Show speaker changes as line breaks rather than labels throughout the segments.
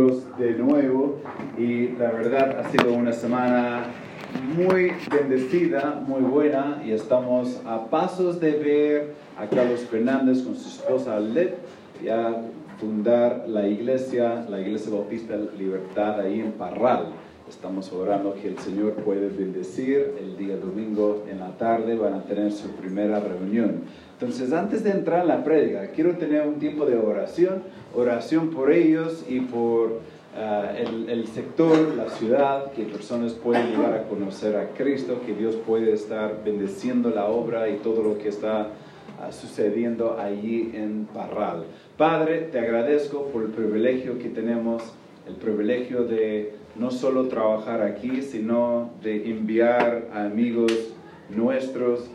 nosotros de nuevo y la verdad ha sido una semana muy bendecida, muy buena y estamos a pasos de ver a Carlos Fernández con su esposa Alet ya fundar la iglesia, la iglesia bautista Libertad ahí en Parral. Estamos orando que el Señor puede bendecir el día domingo en la tarde, van a tener su primera reunión. Entonces, antes de entrar en la prédica, quiero tener un tiempo de oración, oración por ellos y por ah, el, sector, la ciudad, que personas pueden llegar a conocer a Cristo, que Dios puede estar bendeciendo la obra y todo lo que está ah, sucediendo allí en Parral. Padre, te agradezco por el privilegio que tenemos, el privilegio de no solo trabajar aquí, sino de enviar a amigos nuestros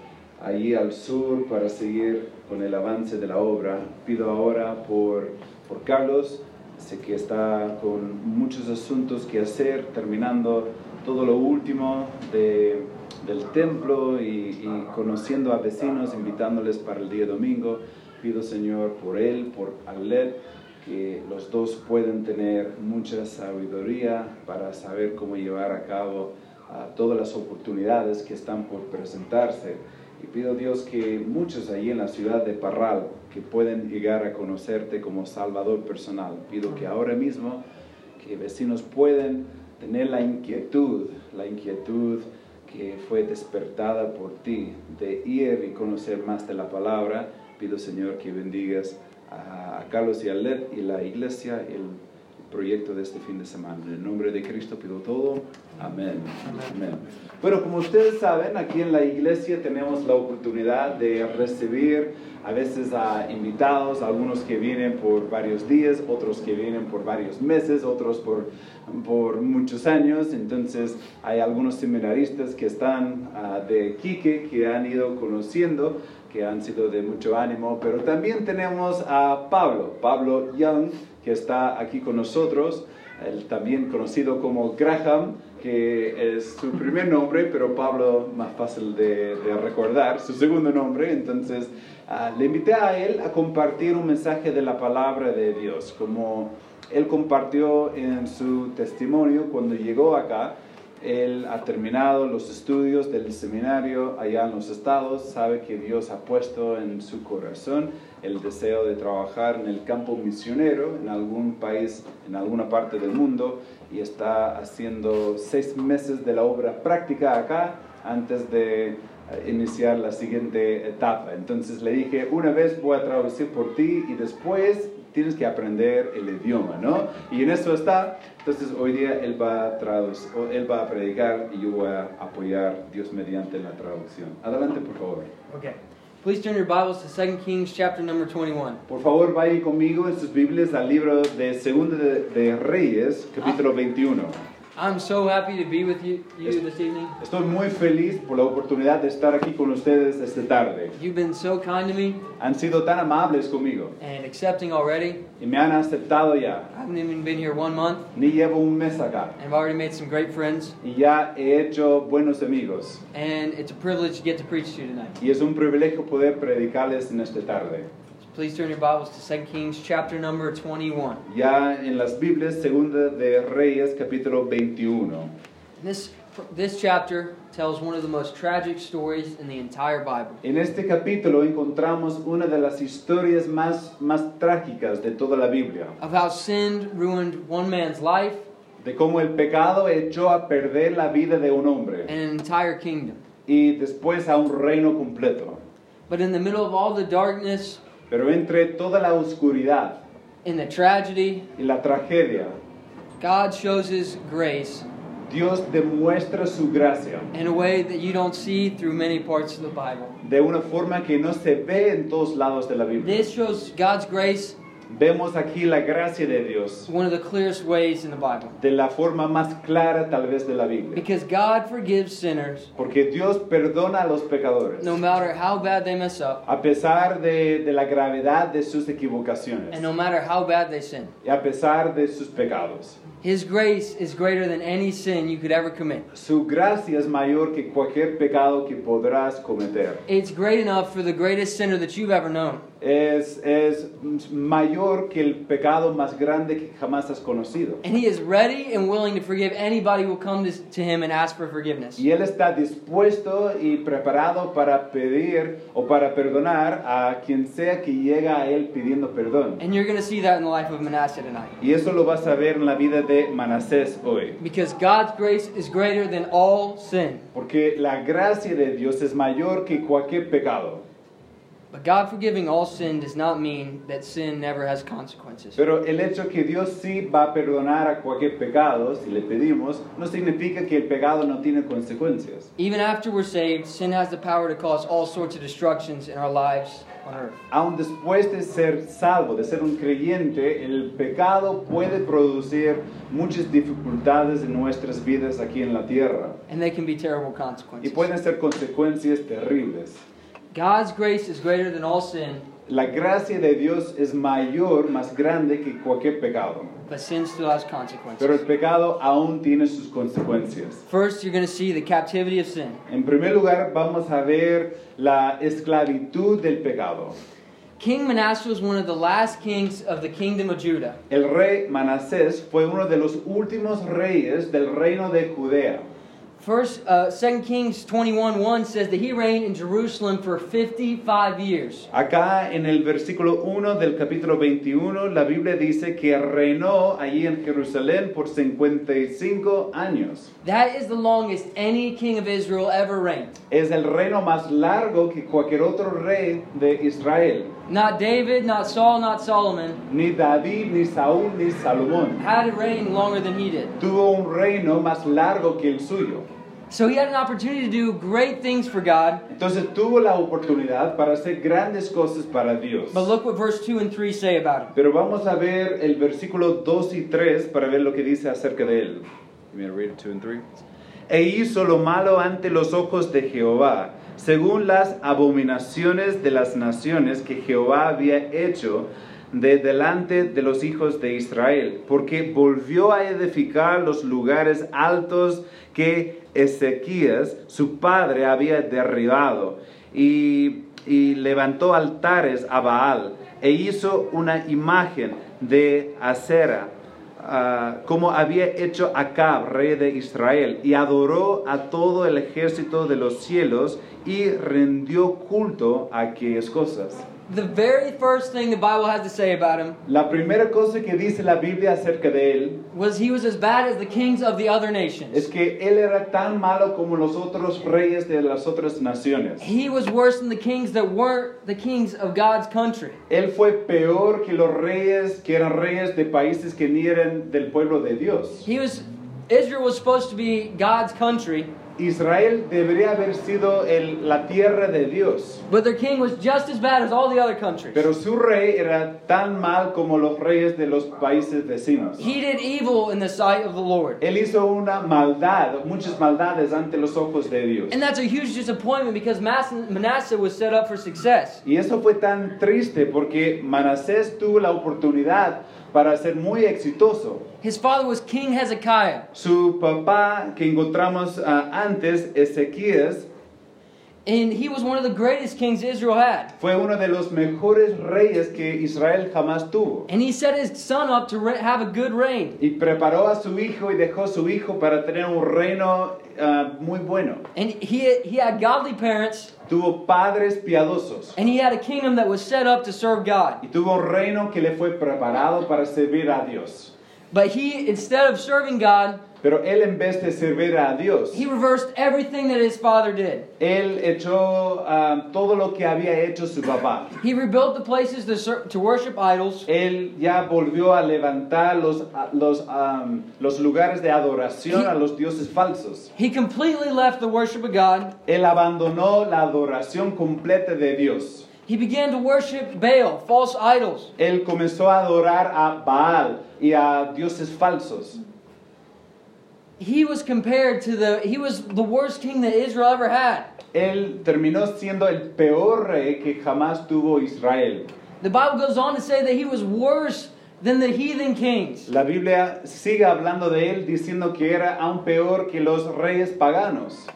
allí al sur para seguir con el avance de la obra. Pido ahora por, por Carlos, sé que está con muchos asuntos que hacer, terminando todo lo último de, del templo y, conociendo a vecinos, invitándoles para el día domingo. Pido Señor por él, por Alet que los dos pueden tener mucha sabiduría para saber cómo llevar a cabo uh, todas las oportunidades que están por presentarse. Y pido Dios que muchos allí en la ciudad de Parral que pueden llegar a conocerte como Salvador personal. Pido que ahora mismo que vecinos pueden tener la inquietud, la inquietud que fue despertada por ti de ir y conocer más de la palabra. Pido Señor que bendigas a Carlos y a Led y la iglesia, el, proyecto de este fin de semana. En el nombre de Cristo pido todo. Amén. Amén. Bueno, como ustedes saben, aquí en la iglesia tenemos la oportunidad de recibir a veces a invitados, algunos que vienen por varios días, otros que vienen por varios meses, otros por, por muchos años. Entonces hay algunos seminaristas que están uh, de Quique, que han ido conociendo que han sido de mucho ánimo, pero también tenemos a Pablo, Pablo Young, que está aquí con nosotros, él también conocido como Graham, que es su primer nombre, pero Pablo más fácil de, de recordar, su segundo nombre, entonces uh, le invité a él a compartir un mensaje de la palabra de Dios, como él compartió en su testimonio cuando llegó acá, él ha terminado los estudios del seminario allá en los estados, sabe que Dios ha puesto en su corazón el deseo de trabajar en el campo misionero en algún país, en alguna parte del mundo, y está haciendo seis meses de la obra práctica acá antes de iniciar la siguiente etapa. Entonces le dije, una vez voy a traducir por ti y después tienes que aprender el idioma, ¿no? Y en eso está. Entonces hoy día él va a traducir, él va a predicar y yo voy a apoyar Dios mediante la traducción. Adelante, por favor.
Okay. Please turn your Bibles to 2 Kings chapter number 21.
Por favor, vayan conmigo en sus Biblias al libro de Segunda de, de Reyes, capítulo 21.
I'm so happy to be with you, you this evening.
Estoy muy feliz por la oportunidad de estar aquí con ustedes esta tarde.
You've been so kind to me
Han sido tan amables conmigo
and accepting already.
y me han aceptado ya.
I haven't even been here one month
Ni llevo un mes acá
and I've already made some great friends.
y ya he hecho buenos amigos.
And it's a privilege to get to preach to you tonight.
Y es un privilegio poder predicarles en esta tarde.
Please turn your Bibles to 2 Kings chapter number 21.
Ya en las Biblias, Segunda de Reyes, capítulo 21.
This, this chapter tells one of the most tragic stories in the entire Bible.
En este capítulo encontramos una de las historias más, más trágicas de toda la Biblia,
Of how sin ruined one man's life
de cómo el pecado echó a perder la vida de un hombre
and an entire kingdom.
y después a un reino completo.
But in the middle of all the darkness,
Pero entre toda la oscuridad
in the tragedy,
y la tragedia,
God shows His grace
Dios demuestra su gracia
in a way that you don't see through many parts of the Bible.
de una forma que no se ve en todos lados de la Biblia.
This shows God's grace
Vemos aquí la gracia de Dios
one of the clearest ways in the Bible.
de la forma más clara tal vez de la Biblia.
Because God forgives sinners
Porque Dios perdona a los pecadores
no matter how bad they mess up
a pesar de, de la gravedad de sus equivocaciones
and no matter how bad they sin.
y a pesar de sus pecados.
His grace is greater than any sin you could ever commit.
Su gracia es mayor que cualquier pecado que podrás cometer.
It's great enough for the greatest sinner that you've ever known.
Es, es mayor que el pecado más grande que jamás has conocido.
And he is ready and willing to forgive anybody who will come to, to him and ask for forgiveness.
Y Él está dispuesto y preparado para pedir o para perdonar a quien sea que llega a Él pidiendo perdón.
And you're going to see that in the life of Manasseh tonight.
Y eso lo vas a ver en la vida de Manasés hoy.
Because God's grace is greater than all sin.
Porque la gracia de Dios es mayor que cualquier pecado.
But God forgiving all sin does not mean that sin never has consequences.
Pero el hecho que Dios sí va a perdonar a cualquier pecado, si le pedimos, no significa que el pecado no tiene consecuencias.
Even after we're saved, sin has the power to cause all sorts of destructions in our lives.
Aun después de ser salvo, de ser un creyente, el pecado puede producir muchas dificultades en nuestras vidas aquí en la tierra.
And they can be terrible
Y pueden ser consecuencias terribles.
God's grace is greater than all sin,
La gracia de Dios es mayor, más grande que cualquier pecado.
But sin still has
Pero el
consequences.
pecado aún tiene sus consecuencias.
First, you're going to see the captivity of sin.
En primer lugar, vamos a ver la esclavitud del pecado.
King Manasseh was one of the last kings of the kingdom of Judah.
El rey Manasés fue uno de los últimos reyes del reino de Judea.
First, uh, 2 Kings 21 1 says that he reigned in Jerusalem for 55 years.
Acá en el versículo 1 del capítulo 21, la Biblia dice que reinó allí en Jerusalén por 55 años.
That is the longest any king of Israel ever reigned.
Es el reino más largo que cualquier otro rey de Israel.
Not David, not Saul, not Solomon
Ni David, ni Saúl, ni Salomón.
had a reign longer than he did.
Tuvo un reino más largo que el suyo.
So he had an opportunity to do great things for God.
Entonces tuvo la oportunidad para hacer grandes cosas para Dios.
But look what verse 2 and 3 say about him.
Pero vamos a ver el versículo 2 y 3 para ver lo que dice acerca de él. You read it, two and three? E hizo lo malo ante los ojos de Jehová, según las abominaciones de las naciones que Jehová había hecho de delante de los hijos de Israel, porque volvió a edificar los lugares altos que Ezequías, su padre, había derribado, y, levantó altares a Baal, e hizo una imagen de acera, ah, como había hecho Acab, rey de Israel, y adoró a todo el ejército de los cielos y rindió culto a aquellas cosas.
The very first thing the Bible has to say about him
La primera cosa que dice la Biblia acerca de él
was he was as bad as the kings of the other
es
nations.
que él era tan malo como los otros reyes de las otras naciones.
He was worse than the kings that weren't the kings of God's country.
Él fue peor que los reyes que eran reyes de países que ni eran del pueblo de Dios.
He was Israel was supposed to be God's country,
Israel debería haber sido el- la tierra de Dios.
but their king was just as bad as all the other countries.
Pero su rey era tan mal como los reyes de los países vecinos.
He did evil in the sight of the Lord.
Él hizo una maldad, muchas maldades ante los ojos de Dios.
And that's a huge disappointment because Manasseh was set up for success.
Y eso fue tan triste porque Manasés tuvo la oportunidad para ser muy exitoso.
His father was King Hezekiah,
Su papá, que encontramos ah, antes, Ezequías,
and he was one of the greatest kings Israel had.
fue uno de los mejores reyes que Israel jamás tuvo.
And he set his son up to have a good reign.
Y preparó a su hijo y dejó su hijo para tener un reino ah, muy bueno.
And he, he had godly parents,
Tuvo padres piadosos.
and he had a kingdom that was set up to serve God.
Y tuvo un reino que le fue preparado para servir a Dios.
But he, instead of serving God,
Pero él en vez de servir a Dios,
he reversed everything that his father did.
él echó ah, todo lo que había hecho su papá.
He rebuilt the places to, to worship idols.
Él ya volvió a levantar los, a- los, am, los lugares de adoración a los dioses falsos.
He completely left the worship of God.
Él abandonó la adoración completa de Dios.
He began to worship Baal, false idols.
Él comenzó a adorar a Baal y a dioses falsos.
He was compared to the, he was the worst king that Israel ever had.
Él terminó siendo el peor rey que jamás tuvo Israel.
The Bible goes on to say that he was worse than the heathen kings.
La Biblia sigue hablando de él diciendo que era aún peor que los reyes paganos.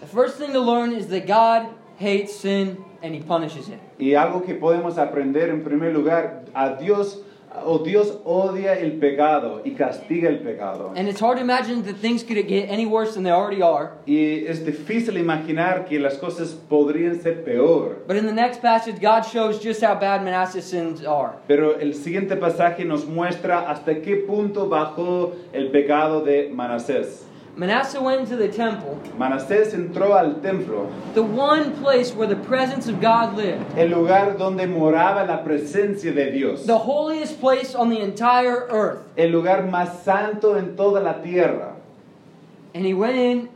The first thing to learn is that God hates sin and he punishes it.
Y algo que podemos aprender en primer lugar, a Dios o Dios odia el pecado y castiga el pecado.
And it's hard to imagine that things could get any worse than they already are.
Y es difícil imaginar que las cosas podrían ser peor.
But in the next passage, God shows just how bad Manasseh's sins are.
Pero el siguiente pasaje nos muestra hasta qué punto bajó el pecado de Manasés.
Manasseh went into the temple,
Manasés entró al templo,
the one place where the presence of God lived,
el lugar donde moraba la presencia de Dios,
the holiest place on the entire earth.
el lugar más santo en toda la tierra.
And he went in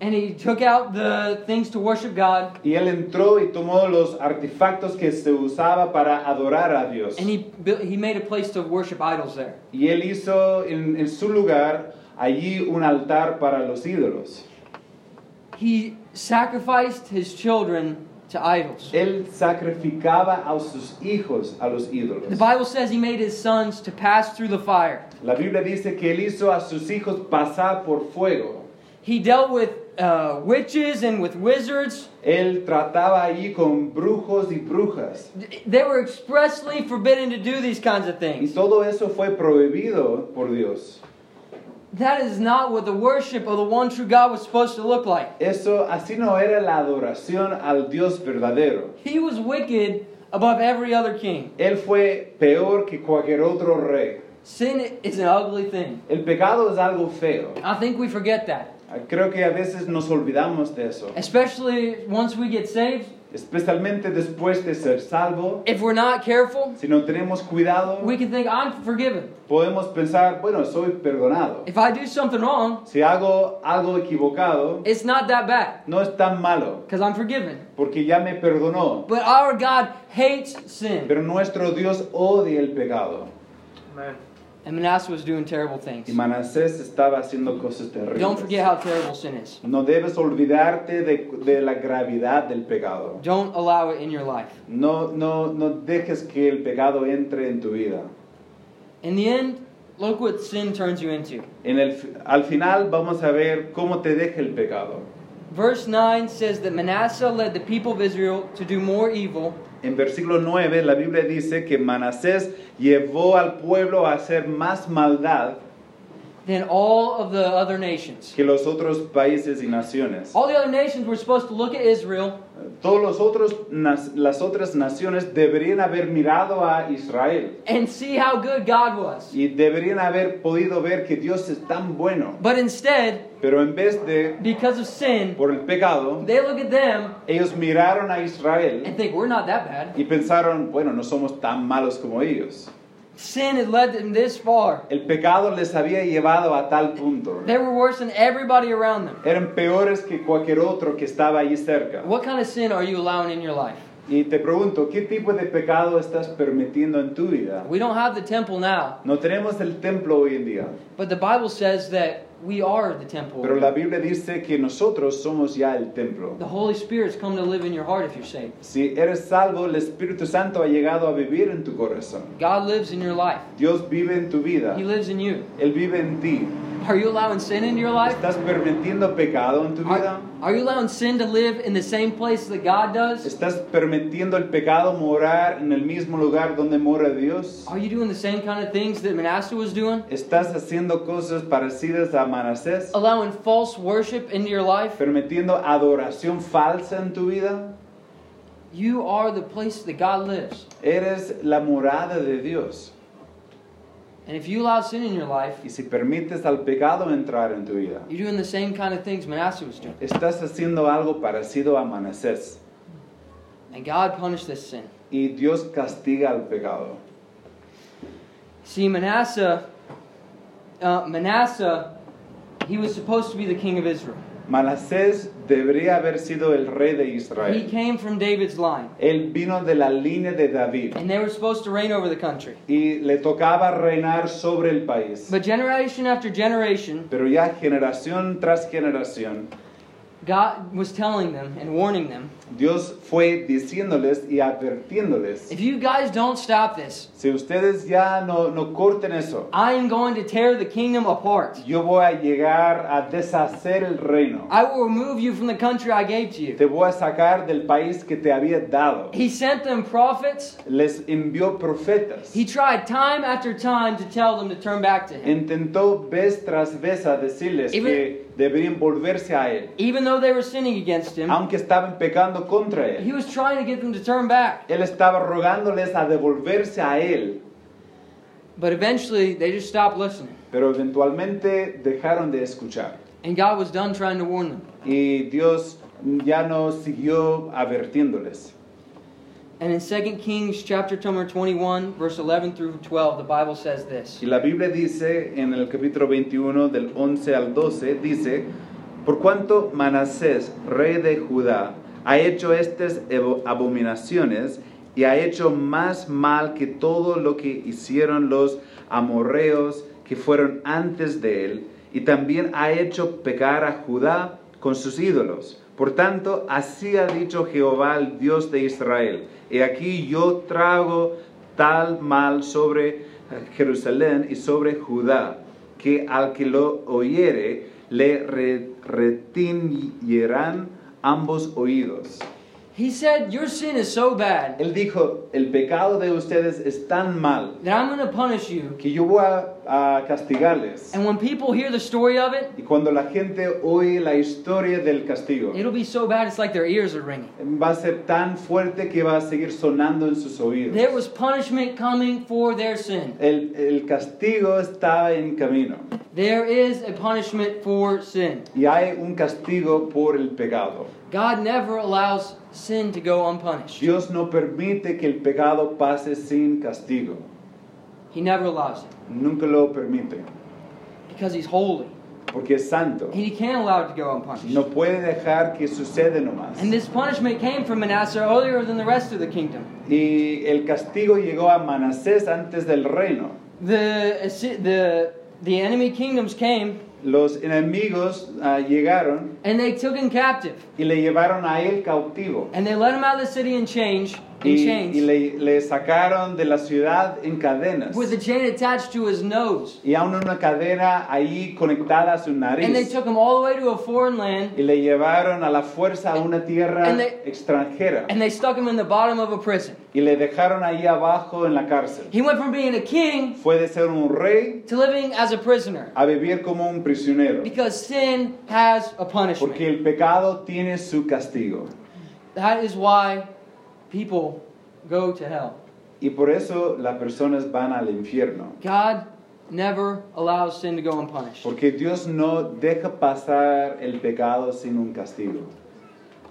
and he took out the things to worship God
Y él entró y tomó los artefactos que se usaba para adorar a Dios.
and he built, he made a place to worship idols there.
Y él hizo en, en su lugar allí un altar para los ídolos.
He sacrificed his children to idols.
Él sacrificaba a sus hijos a los ídolos.
The Bible says he made his sons to pass through the fire.
La Biblia dice que él hizo a sus hijos pasar por fuego.
He dealt with uh, witches and with wizards.
Él trataba allí con brujos y brujas.
They were expressly forbidden to do these kinds of things.
Y todo eso fue prohibido por Dios.
That is not what the worship of the one true God was supposed to look like.
Eso así no era la adoración al Dios verdadero.
He was wicked above every other king.
Él fue peor que cualquier otro rey.
Sin is an ugly thing.
El pecado es algo feo.
I think we forget that.
Creo que a veces nos olvidamos de eso.
Especially once we get saved.
Especialmente después de ser salvo.
If we're not careful,
Si no tenemos cuidado,
we can think, I'm forgiven.
podemos pensar, bueno, soy perdonado.
If I do something wrong,
Si hago algo equivocado,
it's not that bad
no es tan malo,
because I'm forgiven.
porque ya me perdonó.
But our God hates sin.
Pero nuestro Dios odia el pecado.
And Manasseh was doing terrible
Y
things.
Manasés estaba haciendo cosas terribles.
Don't forget how terrible sin is.
No debes olvidarte de, de la gravedad del pecado.
Don't allow it in your life.
No, no, no dejes que el pecado entre en tu vida.
In the end, look what sin turns you into.
En el, al final vamos a ver cómo te deja el pecado.
Verse 9 says that Manasseh led the people of Israel to do more evil
En versículo 9 la Biblia dice que Manasés llevó al pueblo a hacer más maldad
than all of the other nations.
que los otros países y naciones.
All the other nations were supposed to look at Israel
Todos los otros, las otras naciones deberían haber mirado a Israel
and see how good God was.
y deberían haber podido ver que Dios es tan bueno.
But instead,
Pero en vez de,
because of sin,
por el pecado,
they look at them
ellos miraron a Israel
and think we're not that bad.
y pensaron, bueno, no somos tan malos como ellos.
Sin had led them this far.
El pecado les había llevado a tal punto.
They were worse than everybody around them.
Eran peores que cualquier otro que estaba allí cerca.
What kind of sin are you allowing in your life?
Y te pregunto, ¿qué tipo de pecado estás permitiendo en tu vida?
We don't have the temple now,
No tenemos el templo hoy en día,
but the Bible says that we are the temple.
pero la Biblia dice que nosotros somos ya el templo.
The Holy Spirit's come to live in your heart if you're saved.
Si eres salvo, el Espíritu Santo ha llegado a vivir en tu corazón.
God lives in your life.
Dios vive en tu vida.
He lives in you.
Él vive en ti.
Are you allowing sin in your life?
¿Estás permitiendo pecado en tu vida?
Are, are you allowing sin to live in the same place that God does?
¿Estás permitiendo el pecado morar en el mismo lugar donde mora Dios?
Are you doing the same kind of things that Manasseh was doing?
¿Estás haciendo cosas parecidas a Manasés?
Allowing false worship into your life?
¿Permitiendo adoración falsa en tu vida?
You are the place that God lives.
Eres la morada de Dios.
And if you allow sin in your life,
Y si permites al pecado entrar en tu vida,
you're doing the same kind of things Manasseh was doing.
estás haciendo algo parecido a Manasés.
And God punished this sin.
Y Dios castiga al pecado.
See, Manasseh, uh, Manasseh, he was supposed to be the king of Israel.
Manasés debería haber sido el rey de Israel.
He came from David's line,
Él vino de la línea de David
and they were supposed to reign over the country.
y le tocaba reinar sobre el país.
But generation after generation,
Pero ya generación tras generación,
God was telling them and warning them
Dios fue diciéndoles y advirtiéndoles,
If you guys don't stop this,
si ustedes ya no, no corten eso,
I am going to tear the kingdom apart.
yo voy a llegar a deshacer el reino.
I will remove you from the country I gave to you.
Te voy a sacar del país que te había dado.
He sent them prophets.
Les envió profetas.
He tried time after time to tell them to turn back to him.
Intentó vez tras vez a decirles
Even-
que deberían volverse a Él,
Even though they were sinning against him,
aunque estaban pecando contra Él.
he was trying to get them to turn back.
Él estaba rogándoles a devolverse a Él,
But eventually, they just stopped listening.
pero eventualmente dejaron de escuchar.
And God was done trying to warn them.
Y Dios ya no siguió advirtiéndoles.
And in 2 Kings chapter number 21, verse 11 through 12, the Bible says this.
Y la Biblia dice en el capítulo 21 del 11 al 12, dice, por cuanto Manasés, rey de Judá, ha hecho estas abominaciones y ha hecho más mal que todo lo que hicieron los amorreos que fueron antes de él, y también ha hecho pecar a Judá con sus ídolos. Por tanto, así ha dicho Jehová, el Dios de Israel, he aquí yo trago tal mal sobre Jerusalén y sobre Judá, que al que lo oyere le re- retiñerán ambos oídos.
He said, Your sin is so bad
Él dijo, el pecado de ustedes es tan mal
that I'm going to punish you.
que yo voy a, a castigarles.
And when people hear the story of it,
Y cuando la gente oye la historia del castigo,
it'll be so bad it's like their ears are ringing.
va a ser tan fuerte que va a seguir sonando en sus oídos.
There was punishment coming for their sin.
El, el castigo estaba en camino
There is a punishment for sin.
y hay un castigo por el pecado.
God never allows sin to go unpunished.
Dios no permite que el pecado pase sin castigo.
He never allows it
Nunca lo permite,
because He's holy.
porque es santo.
And He can't allow it to go unpunished.
No puede dejar que suceda nomás.
And this punishment came from Manasseh earlier than the rest of the kingdom.
Y el castigo llegó a Manasés antes del reino.
The, the, the enemy kingdoms came
Los enemigos ah, llegaron
and they took him captive.
y le llevaron a él cautivo.
And they let him out of the city in change,
Y, y le, le sacaron de la ciudad en cadenas.
with a chain attached to his nose.
Y aún una cadena ahí conectada a su
And they
nariz.
took him all the way to a foreign land
Y le llevaron a la fuerza a una tierra
And they-
extranjera.
and they stuck him in the bottom of a prison.
Y le dejaron ahí abajo en la cárcel.
He went from being a king
Fue de ser un rey
to living as a prisoner
a vivir como un prisionero.
because sin has a punishment.
Porque el pecado tiene su castigo.
That is why people go to hell.
Y por eso las personas van al infierno.
God never allows sin to go unpunished.
Porque Dios no deja pasar el pecado sin un castigo.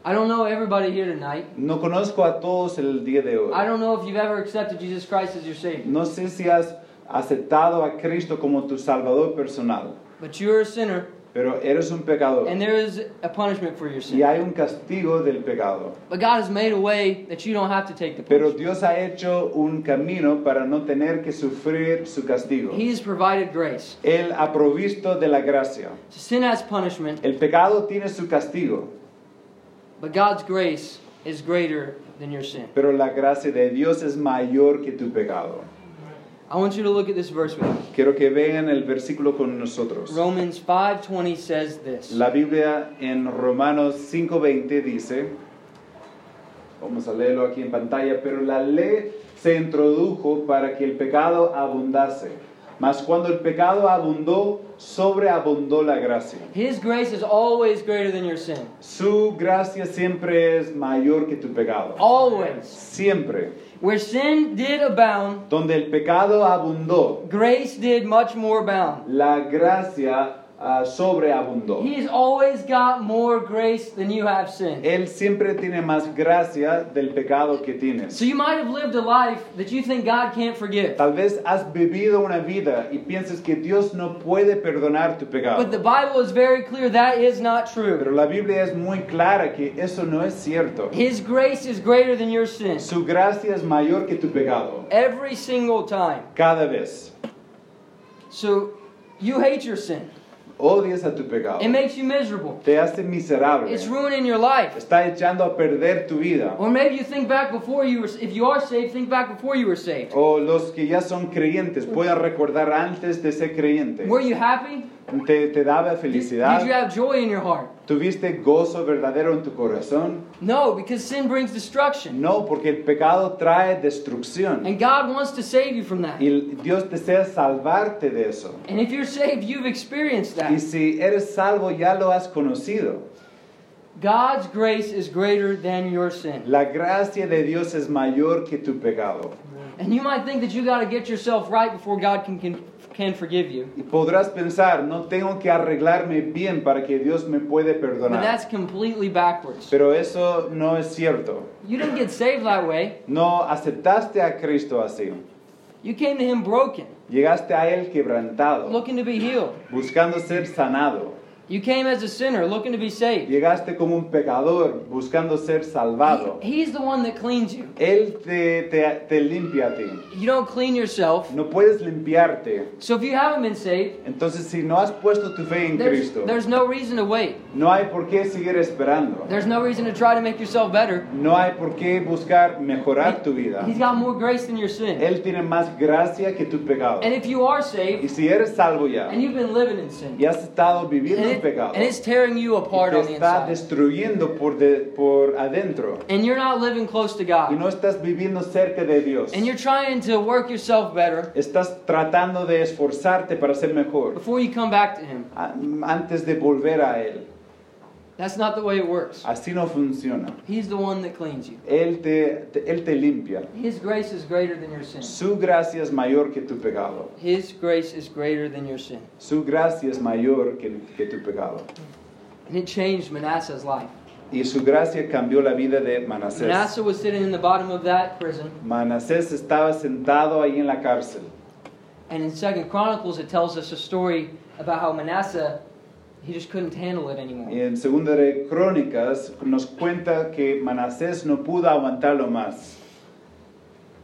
I don't know everybody here tonight.
No conozco a todos el día de hoy.
I don't know if you've ever accepted Jesus Christ as your Savior,
No sé si has aceptado a Cristo como tu Salvador personal,
but you're a sinner
pero eres un pecador.
and there is a punishment for your
Y
sin.
hay un castigo del pecado.
But God has made a way that you don't have to take the
Pero
punishment.
Dios ha hecho un camino para no tener que sufrir su castigo.
He has provided grace.
Él ha provisto de la gracia.
Sin has punishment,
El pecado tiene su castigo,
but God's grace is greater than your sin.
pero la gracia de Dios es mayor que tu pecado.
I want you to look at this verse with me.
Quiero que vean el versículo con nosotros.
Romans 5:20 says this.
La Biblia en Romanos 5:20 dice, vamos a leerlo aquí en pantalla, pero la ley se introdujo para que el pecado abundase. Mas cuando el pecado abundó, sobreabundó la gracia.
His grace is always greater than your sin.
Su gracia siempre es mayor que tu pecado.
Always.
Siempre.
Where sin did abound,
Donde el pecado abundó,
grace did much more abound.
la gracia ah, sobreabundó.
He's always got more grace than you have sin.
Él siempre tiene más gracia del pecado que tienes.
So you might have lived a life that you think God can't forgive.
Tal vez has vivido una vida y piensas que Dios no puede perdonar tu pecado.
But the Bible is very clear that is not true.
Pero la Biblia es muy clara que eso no es cierto.
His grace is greater than your sin.
Su gracia es mayor que tu pecado.
Every single time.
Cada vez.
So you hate your sin.
Odias a tu pecado,
It makes you miserable.
te hace miserable,
It's ruining your life.
está echando a perder tu vida.
Or maybe you think back before you were, if you are saved, think back before you were saved.
O los que ya son creyentes puedan recordar antes de ser creyente.
Were you happy?
¿Te, te daba
Did,
felicidad?
did you have joy in your heart?
¿Tuviste gozo verdadero en tu corazón?
No, because sin brings destruction.
No, porque el pecado trae destrucción.
And God wants to save you from that.
Y Dios desea salvarte de eso.
And if you're saved, you've experienced
Y
that.
si eres salvo, ya lo has conocido.
God's grace is greater than your sin.
La gracia de Dios es mayor que tu pecado.
And you might think that you got to get yourself right before God can, can, can forgive you.
Y podrás pensar, no tengo que arreglarme bien para que Dios me puede perdonar.
But that's completely backwards.
Pero eso no es cierto.
You didn't get saved that way.
No aceptaste a Cristo así.
You came to Him broken,
Llegaste a Él quebrantado,
looking to be healed.
buscando ser sanado.
You came as a sinner, looking to be saved.
Llegaste como un pecador, buscando ser salvado.
He- he's the one that cleans you.
Él te, te, te limpia a ti.
You don't clean yourself.
No puedes limpiarte.
So if you haven't been saved,
Entonces, si no has puesto tu fe en
there's,
Cristo,
there's no reason to wait.
no hay por qué seguir esperando.
There's no reason to try to make yourself better.
No hay por qué buscar mejorar tu vida.
He's got more grace than your sin.
Él tiene más gracia que tu pecado.
And if you are saved, Y
si eres salvo ya,
and you've been living in sin,
y has estado viviendo en
it-
pecado,
and it's tearing you
y
apart on
te
the
está
inside,
destruyendo por, de- por adentro,
and you're not living close to God.
y no estás viviendo cerca de Dios,
and you're trying to work yourself better
estás tratando de esforzarte para ser mejor.
before you come back to Him,
antes de volver a Él.
That's not the way it works.
Así no funciona.
He's the one that cleans you.
Él te, te- él te limpia.
His grace is greater than your sin.
Su gracia es mayor que tu pecado.
His grace is greater than your sin.
Su gracia es mayor que, que tu pecado.
And it changed Manasseh's life.
Y su gracia cambió la vida de Manasés.
Manasseh was sitting in the bottom of that prison,
Manasés estaba sentado ahí en la cárcel.
and in Second Chronicles it tells us a story about how Manasseh he just couldn't handle it anymore.
Y en Segunda de Crónicas nos cuenta que Manasés no pudo aguantarlo más.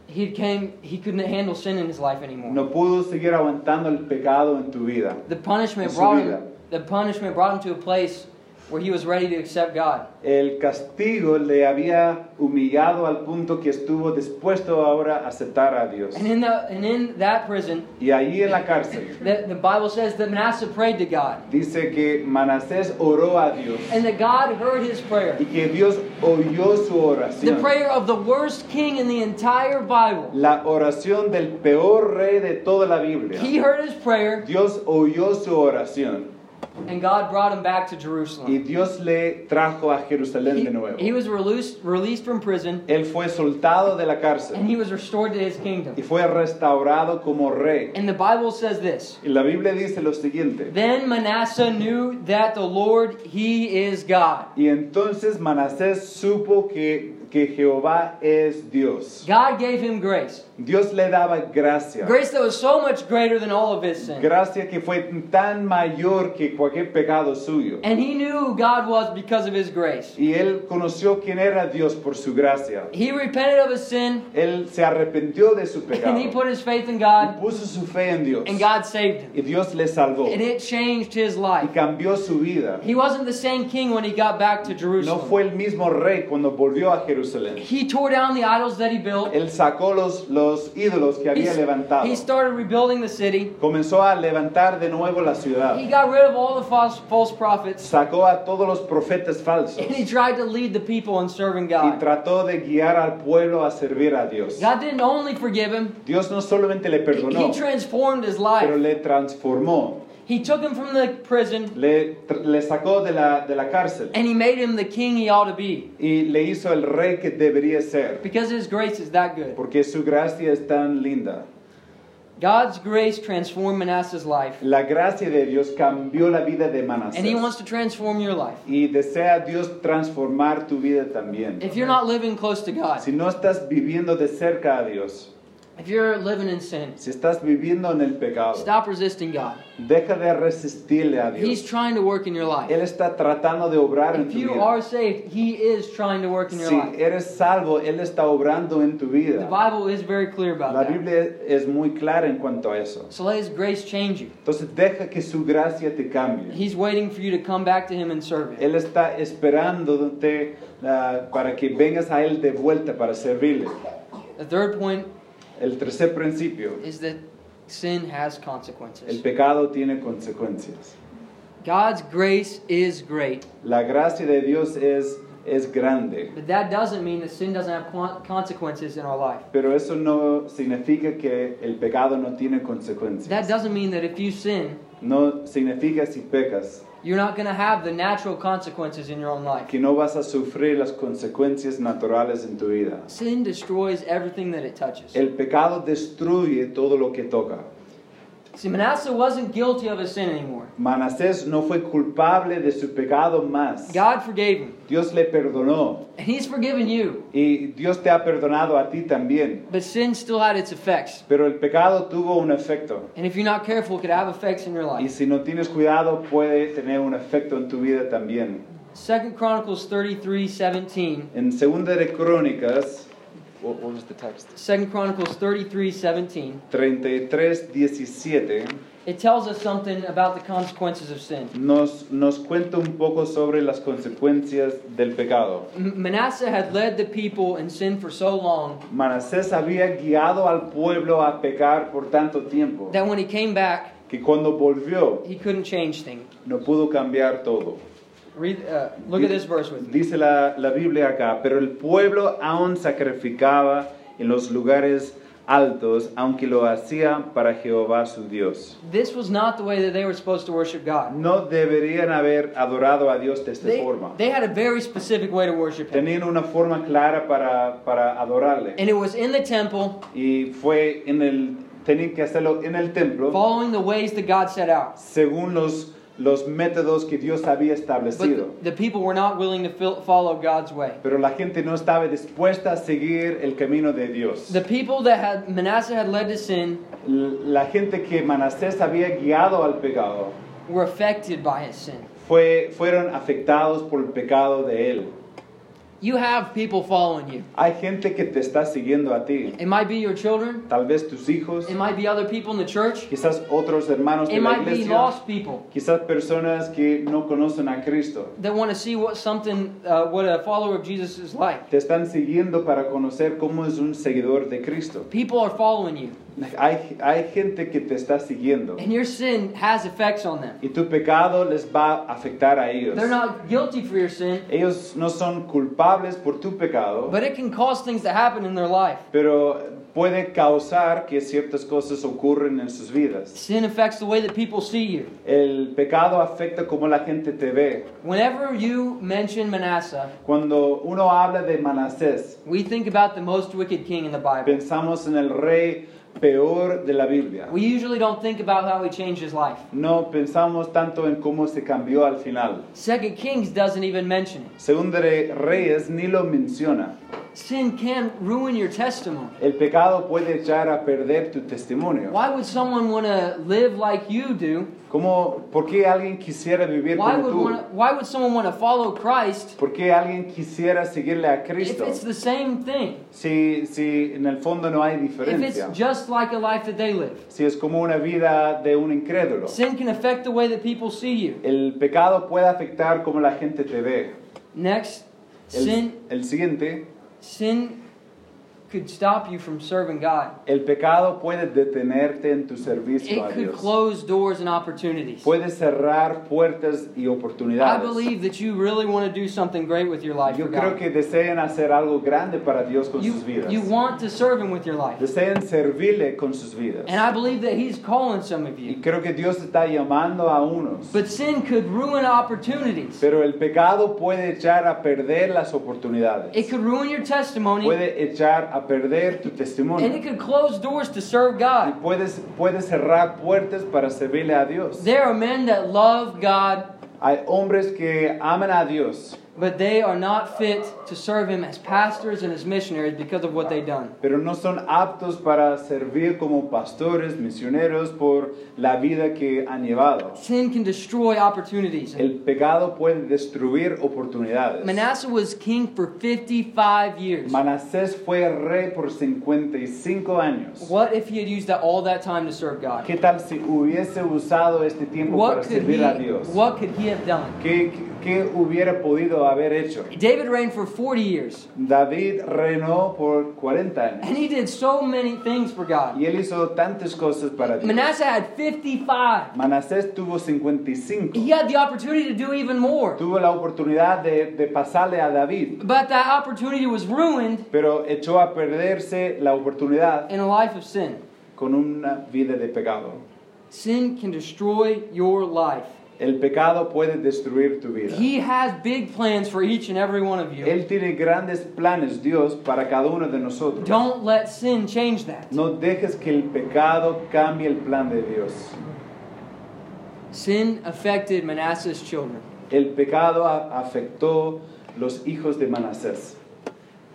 He came he couldn't handle sin in his life anymore.
No pudo seguir aguantando el pecado en tu vida.
The punishment brought him the punishment brought him to a place where he was ready to accept God.
El castigo le había humillado al punto que estuvo dispuesto ahora a aceptar a Dios.
And in the and in that prison,
Y ahí en la cárcel
the, the Bible says that Manasseh prayed to God.
dice que Manasés oró a Dios
And that God heard his prayer.
y que Dios oyó su oración.
The prayer of the worst king in the entire Bible.
La oración del peor rey de toda la Biblia.
He heard his prayer
Dios oyó su oración
and God brought him back to
y
Jerusalem.
Dios le trajo a Jerusalén
He,
de nuevo.
he was released, released from prison
Él fue soltado de la
and
cárcel
he was restored to his kingdom.
y fue restaurado como rey.
And the Bible says this
Y la Biblia dice lo siguiente.
Then Manasseh knew that the Lord, He is God.
Y entonces Manasés supo que, que Jehová es Dios.
God gave him grace.
Dios le daba gracia.
Grace that was so much greater than all of his sin.
Gracia que fue tan mayor que cualquier pecado suyo.
And he knew who God was because of his grace.
Y él conoció quién era Dios por su gracia.
He repented of his sin
Él se arrepintió de su pecado.
and he put his faith in
Y
God,
puso su fe en Dios.
and God saved him.
Y Dios le salvó.
And it changed his
Y
life.
cambió su vida.
He wasn't the same king when he got back to Jerusalem.
No fue el mismo rey cuando volvió a Jerusalén.
He tore down the idols that he built.
Él sacó los, los ídolos que había levantado.
he started rebuilding the city.
Comenzó a levantar de nuevo la ciudad.
He got rid of all the false, false prophets.
Sacó a todos los profetas falsos.
And he tried to lead the people in serving God.
Y
God.
trató de guiar al pueblo a servir a Dios.
God didn't only forgive him,
Dios no solamente le perdonó.
he
perdonó,
transformed his life.
pero le transformó.
He took him from the prison
Le, le sacó de la, de la cárcel
and he made him the king he ought to be.
y le hizo el rey que debería ser.
Because his grace is that good.
Porque su gracia es tan linda.
God's grace transformed Manasseh's life.
La gracia de Dios cambió la vida de
And he wants to transform your life.
Y desea Dios transformar tu vida también.
If you're not living close to God,
Si no estás viviendo de cerca a Dios,
If you're living in sin,
Si estás viviendo en el pecado,
stop resisting God.
deja de resistirle a Dios.
He's trying to work in your life.
Él está tratando de obrar en
If
tu
you
vida.
are saved, He is trying to work in your
Si
life.
eres salvo, Él está obrando en tu vida. The.
Bible is very clear about
La
that.
Biblia es muy clara en cuanto a eso.
So let His grace change you.
Entonces deja que su gracia te cambie.
He's waiting for you to come back to Him and serve Him.
Él está esperándote ah, para que vengas a Él de vuelta para servirle.
The third point
El tercer principio,
is that sin has consequences.
el pecado tiene consecuencias.
God's grace is great,
La gracia de Dios es, es grande,
but that doesn't mean that sin doesn't have consequences in our life.
pero eso no significa que el pecado no tiene consecuencias.
That doesn't mean that if you sin,
No significa si pecas
you're not going to have the natural consequences in your own life.
que no vas a sufrir las consecuencias naturales en tu vida.
Sin destroys everything that it touches.
El pecado destruye todo lo que toca.
See, Manasseh wasn't guilty of his sin anymore.
Manasés no fue culpable de su pecado más.
God forgave him,
Dios le perdonó
and He's forgiven you.
y Dios te ha perdonado a ti también.
But sin still had its effects.
Pero el pecado tuvo un efecto
And if you're not careful, it could have effects in your
y
life.
si no tienes cuidado puede tener un efecto en tu vida también.
Second Chronicles 33 17.
En Segunda de Crónicas, what, what was the text?
Second Chronicles 33 17.
33, 17,
It tells us something about the consequences of sin.
nos, nos cuenta un poco sobre las consecuencias del pecado.
Manasseh had led the people in sin for so long
Manasés había guiado al pueblo a pecar por tanto tiempo
that when he came back,
que cuando volvió
he couldn't change things.
no pudo cambiar todo.
Read, uh, look at this verse with me.
Dice la, la Biblia acá, pero el pueblo aún sacrificaba en los lugares altos, aunque lo hacía para Jehová su Dios.
This was not the way that they were supposed to worship God.
No deberían haber adorado a Dios de esta
They,
forma.
they had a very specific way to worship Him.
Tenían una forma clara para, para adorarle.
And it was in the temple,
Y fue en el, tenían que hacerlo en el templo,
following the ways that God set out.
según los, los métodos que Dios había
But
establecido.
the, the people were not willing to follow God's way.
Pero la gente no estaba dispuesta a seguir el camino de Dios.
The people that had Manasseh had led to sin
La gente que Manasés había guiado al pecado
were affected by his sin.
fue, fueron afectados por el pecado de él.
You have people following you.
Hay gente que te está siguiendo a ti.
It might be your children,
Tal vez tus hijos,
it might be other people in the church,
quizás otros hermanos de
it
la
might be
iglesia,
lost people
quizás personas que no conocen a Cristo.
that want to see what something, uh, what a follower of Jesus is like.
Te están siguiendo para conocer cómo es un seguidor de Cristo.
People are following you,
Hay, hay gente que te está siguiendo
and your sin has effects on them.
y tu pecado les va a afectar a ellos.
They're not guilty for your sin,
Ellos no son culpables por tu pecado,
but it can cause things to happen in their life.
pero puede causar que ciertas cosas ocurren en sus vidas.
Sin affects the way that people see you.
El pecado afecta cómo la gente te ve.
Whenever you mention Manasseh,
Cuando uno habla de Manasés,
we think about the most wicked king in the Bible.
pensamos en el rey peor de la Biblia.
We usually don't think about how he changed his life.
No pensamos tanto en cómo se cambió al final.
Second Kings doesn't even mention it.
Segundo Reyes ni lo menciona.
Sin can ruin your testimony.
El pecado puede echar a perder tu testimonio.
Why would someone want to live like you do?
¿Cómo, ¿Por qué alguien quisiera vivir
Why
como
would,
tú?
wanna, why would someone want to follow Christ
¿Por qué alguien quisiera seguirle a
if
Cristo?
it's the same thing?
Si, si en el fondo no hay
If it's
diferencia.
just like a life that they live?
Si es como una vida de un incrédulo.
Sin can affect the way that people see you.
El pecado puede afectar cómo la gente te ve.
Next,
El,
sin
el siguiente,
新 could stop you from serving God.
el pecado puede detenerte en tu servicio a
It could
Dios.
close doors and opportunities.
Puede cerrar puertas y
I
oportunidades.
I believe that you really want to do something great with your life
Yo creo
God.
que desean hacer algo grande para Dios con
You,
sus vidas.
you want to serve Him with your life.
Desean servirle con sus vidas.
And I believe that He's calling some of you.
Y creo que Dios está llamando a unos.
But sin could ruin opportunities.
Pero el pecado puede echar a perder las oportunidades.
It could ruin your testimony.
Puede echar a perder tu
And it could close doors to serve
Y
God.
puedes, puedes cerrar puertas para servirle a Dios.
There are men that love God,
Hay hombres que aman a Dios,
but they are not fit to serve him as pastors and as missionaries because of what they've done.
pero no son aptos para servir como pastores, misioneros por la vida que han llevado.
Sin can destroy opportunities.
El pecado puede destruir oportunidades.
Manasseh was king for 55 years.
Manasés fue rey por 55 años.
What if he had used that, all that time to serve God?
¿Qué tal si hubiese usado este tiempo para
What could,
servir a
he,
Dios?
what could he have done?
¿Qué, qué hubiera podido haber hecho?
David reigned for 40 years,
David reinó por 40 años
and he did so many things for God.
y él hizo tantas cosas para Dios.
Manasseh had 55.
Manasés tuvo 55.
He had the opportunity to do even more.
Tuvo la oportunidad de, de pasarle a David,
But that opportunity was ruined
pero echó a perderse la oportunidad
in a life of sin.
con una vida de pecado.
Sin can destroy your life.
El pecado puede destruir tu vida.
He has big plans for each and every one of you.
Él tiene grandes planes, Dios, para cada uno de nosotros.
Don't let sin change that.
No dejes que el pecado cambie el plan de Dios.
Sin affected Manasseh's children.
El pecado afectó los hijos de Manasés.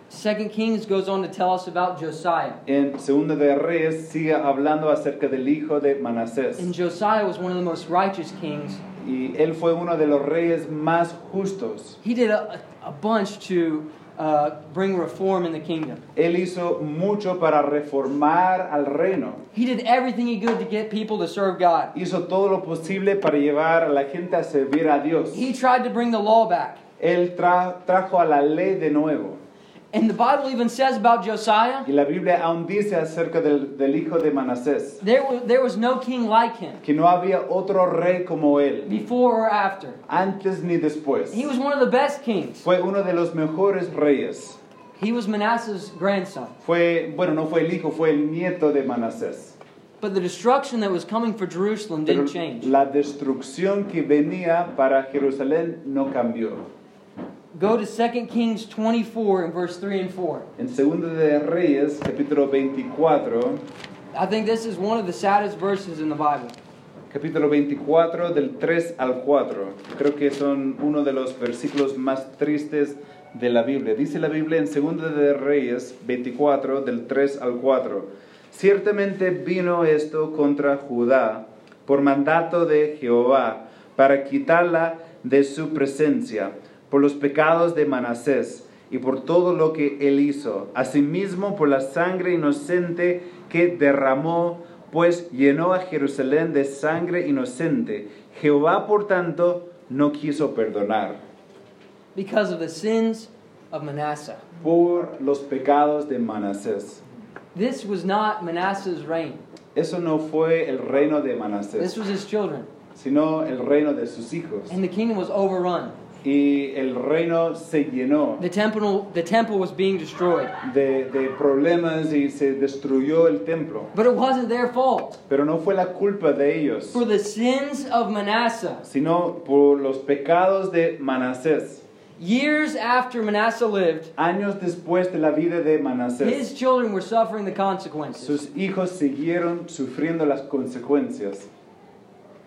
Second Kings goes on to tell us about Josiah.
En Segunda de Reyes sigue hablando acerca del hijo de Manasés.
And Josiah was one of the most righteous kings.
Y él fue uno de los reyes más justos.
He did a, a bunch to uh, bring reform in the kingdom.
Él hizo mucho para reformar al reino.
He did everything he could to get people to serve God.
Hizo todo lo posible para llevar a la gente a servir a Dios.
He tried to bring the law back.
Él tra- trajo a la ley de nuevo.
And the Bible even says about Josiah,
Y la Biblia aún dice acerca del, del hijo de Manasés
there was, there was no king like him
que no había otro rey como él,
before or after.
antes ni después.
He was one of the best kings.
Fue uno de los mejores reyes.
He was Manasseh's grandson.
Fue, bueno, no fue el hijo, fue el nieto de Manasés.
But the destruction that was coming for Jerusalem
Pero
didn't change.
la destrucción que venía para Jerusalén no cambió.
Go to 2 Kings 24 and verse 3 and 4.
En Segundo de Reyes, capítulo 24,
I think this is one of the saddest verses in the Bible.
capítulo 24 del 3 al 4. Creo que son uno de los versículos más tristes de la Biblia. Dice la Biblia en Segundo de Reyes 24 del 3 al 4. Ciertamente vino esto contra Judá por mandato de Jehová para quitarla de su presencia por los pecados de Manasés y por todo lo que él hizo, asimismo por la sangre inocente que derramó, pues llenó a Jerusalén de sangre inocente. Jehová, por tanto, no quiso perdonar
Because of the sins of Manasseh.
por los pecados de Manasés.
This was not Manasseh's reign.
Eso no fue el reino de
This
Manasés,
was his children.
sino el reino de sus hijos.
And the kingdom was overrun.
Y el reino se llenó
The temple, the temple was being destroyed.
de, de problemas y se destruyó el templo.
But it wasn't their fault.
Pero no fue la culpa de ellos,
For the sins of Manasseh,
sino por los pecados de Manasés.
years after Manasseh lived,
Años después de la vida de Manasés,
his children were suffering the consequences.
sus hijos siguieron sufriendo las consecuencias.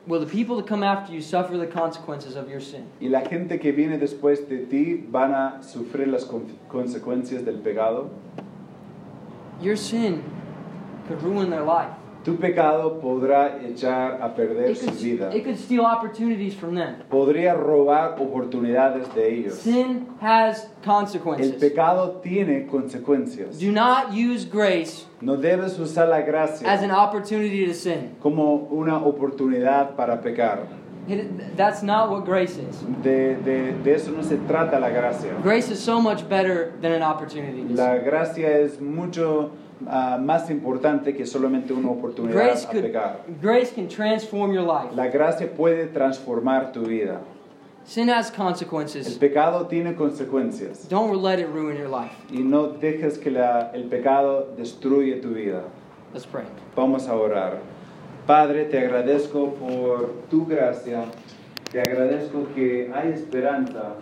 Will the people that come after you suffer the consequences of your sin?
Y la gente que viene después de ti van a sufrir las con- consecuencias del pecado.
Your sin could ruin their life.
Tu pecado podrá echar a perder
It
su
could,
vida.
it could steal opportunities from them.
Podría robar oportunidades de ellos.
Sin has
El
consequences.
pecado tiene consecuencias.
Do not use grace
No debes usar la
as
gracia
an opportunity to sin.
como una oportunidad para pecar.
It- that's not what grace is.
De, de- de eso no se trata la gracia.
Grace is so much better than an opportunity to sin.
La gracia es mucho ah, más importante que solamente una oportunidad
Grace,
a
could,
pecar.
grace can transform your life.
La gracia puede transformar tu vida.
Sin has
El
consequences.
pecado tiene consecuencias
Don't let it ruin your life.
y no dejes que la- el pecado destruya tu vida.
Let's pray.
Vamos a orar. Padre, te agradezco por tu gracia. Te agradezco que hay esperanza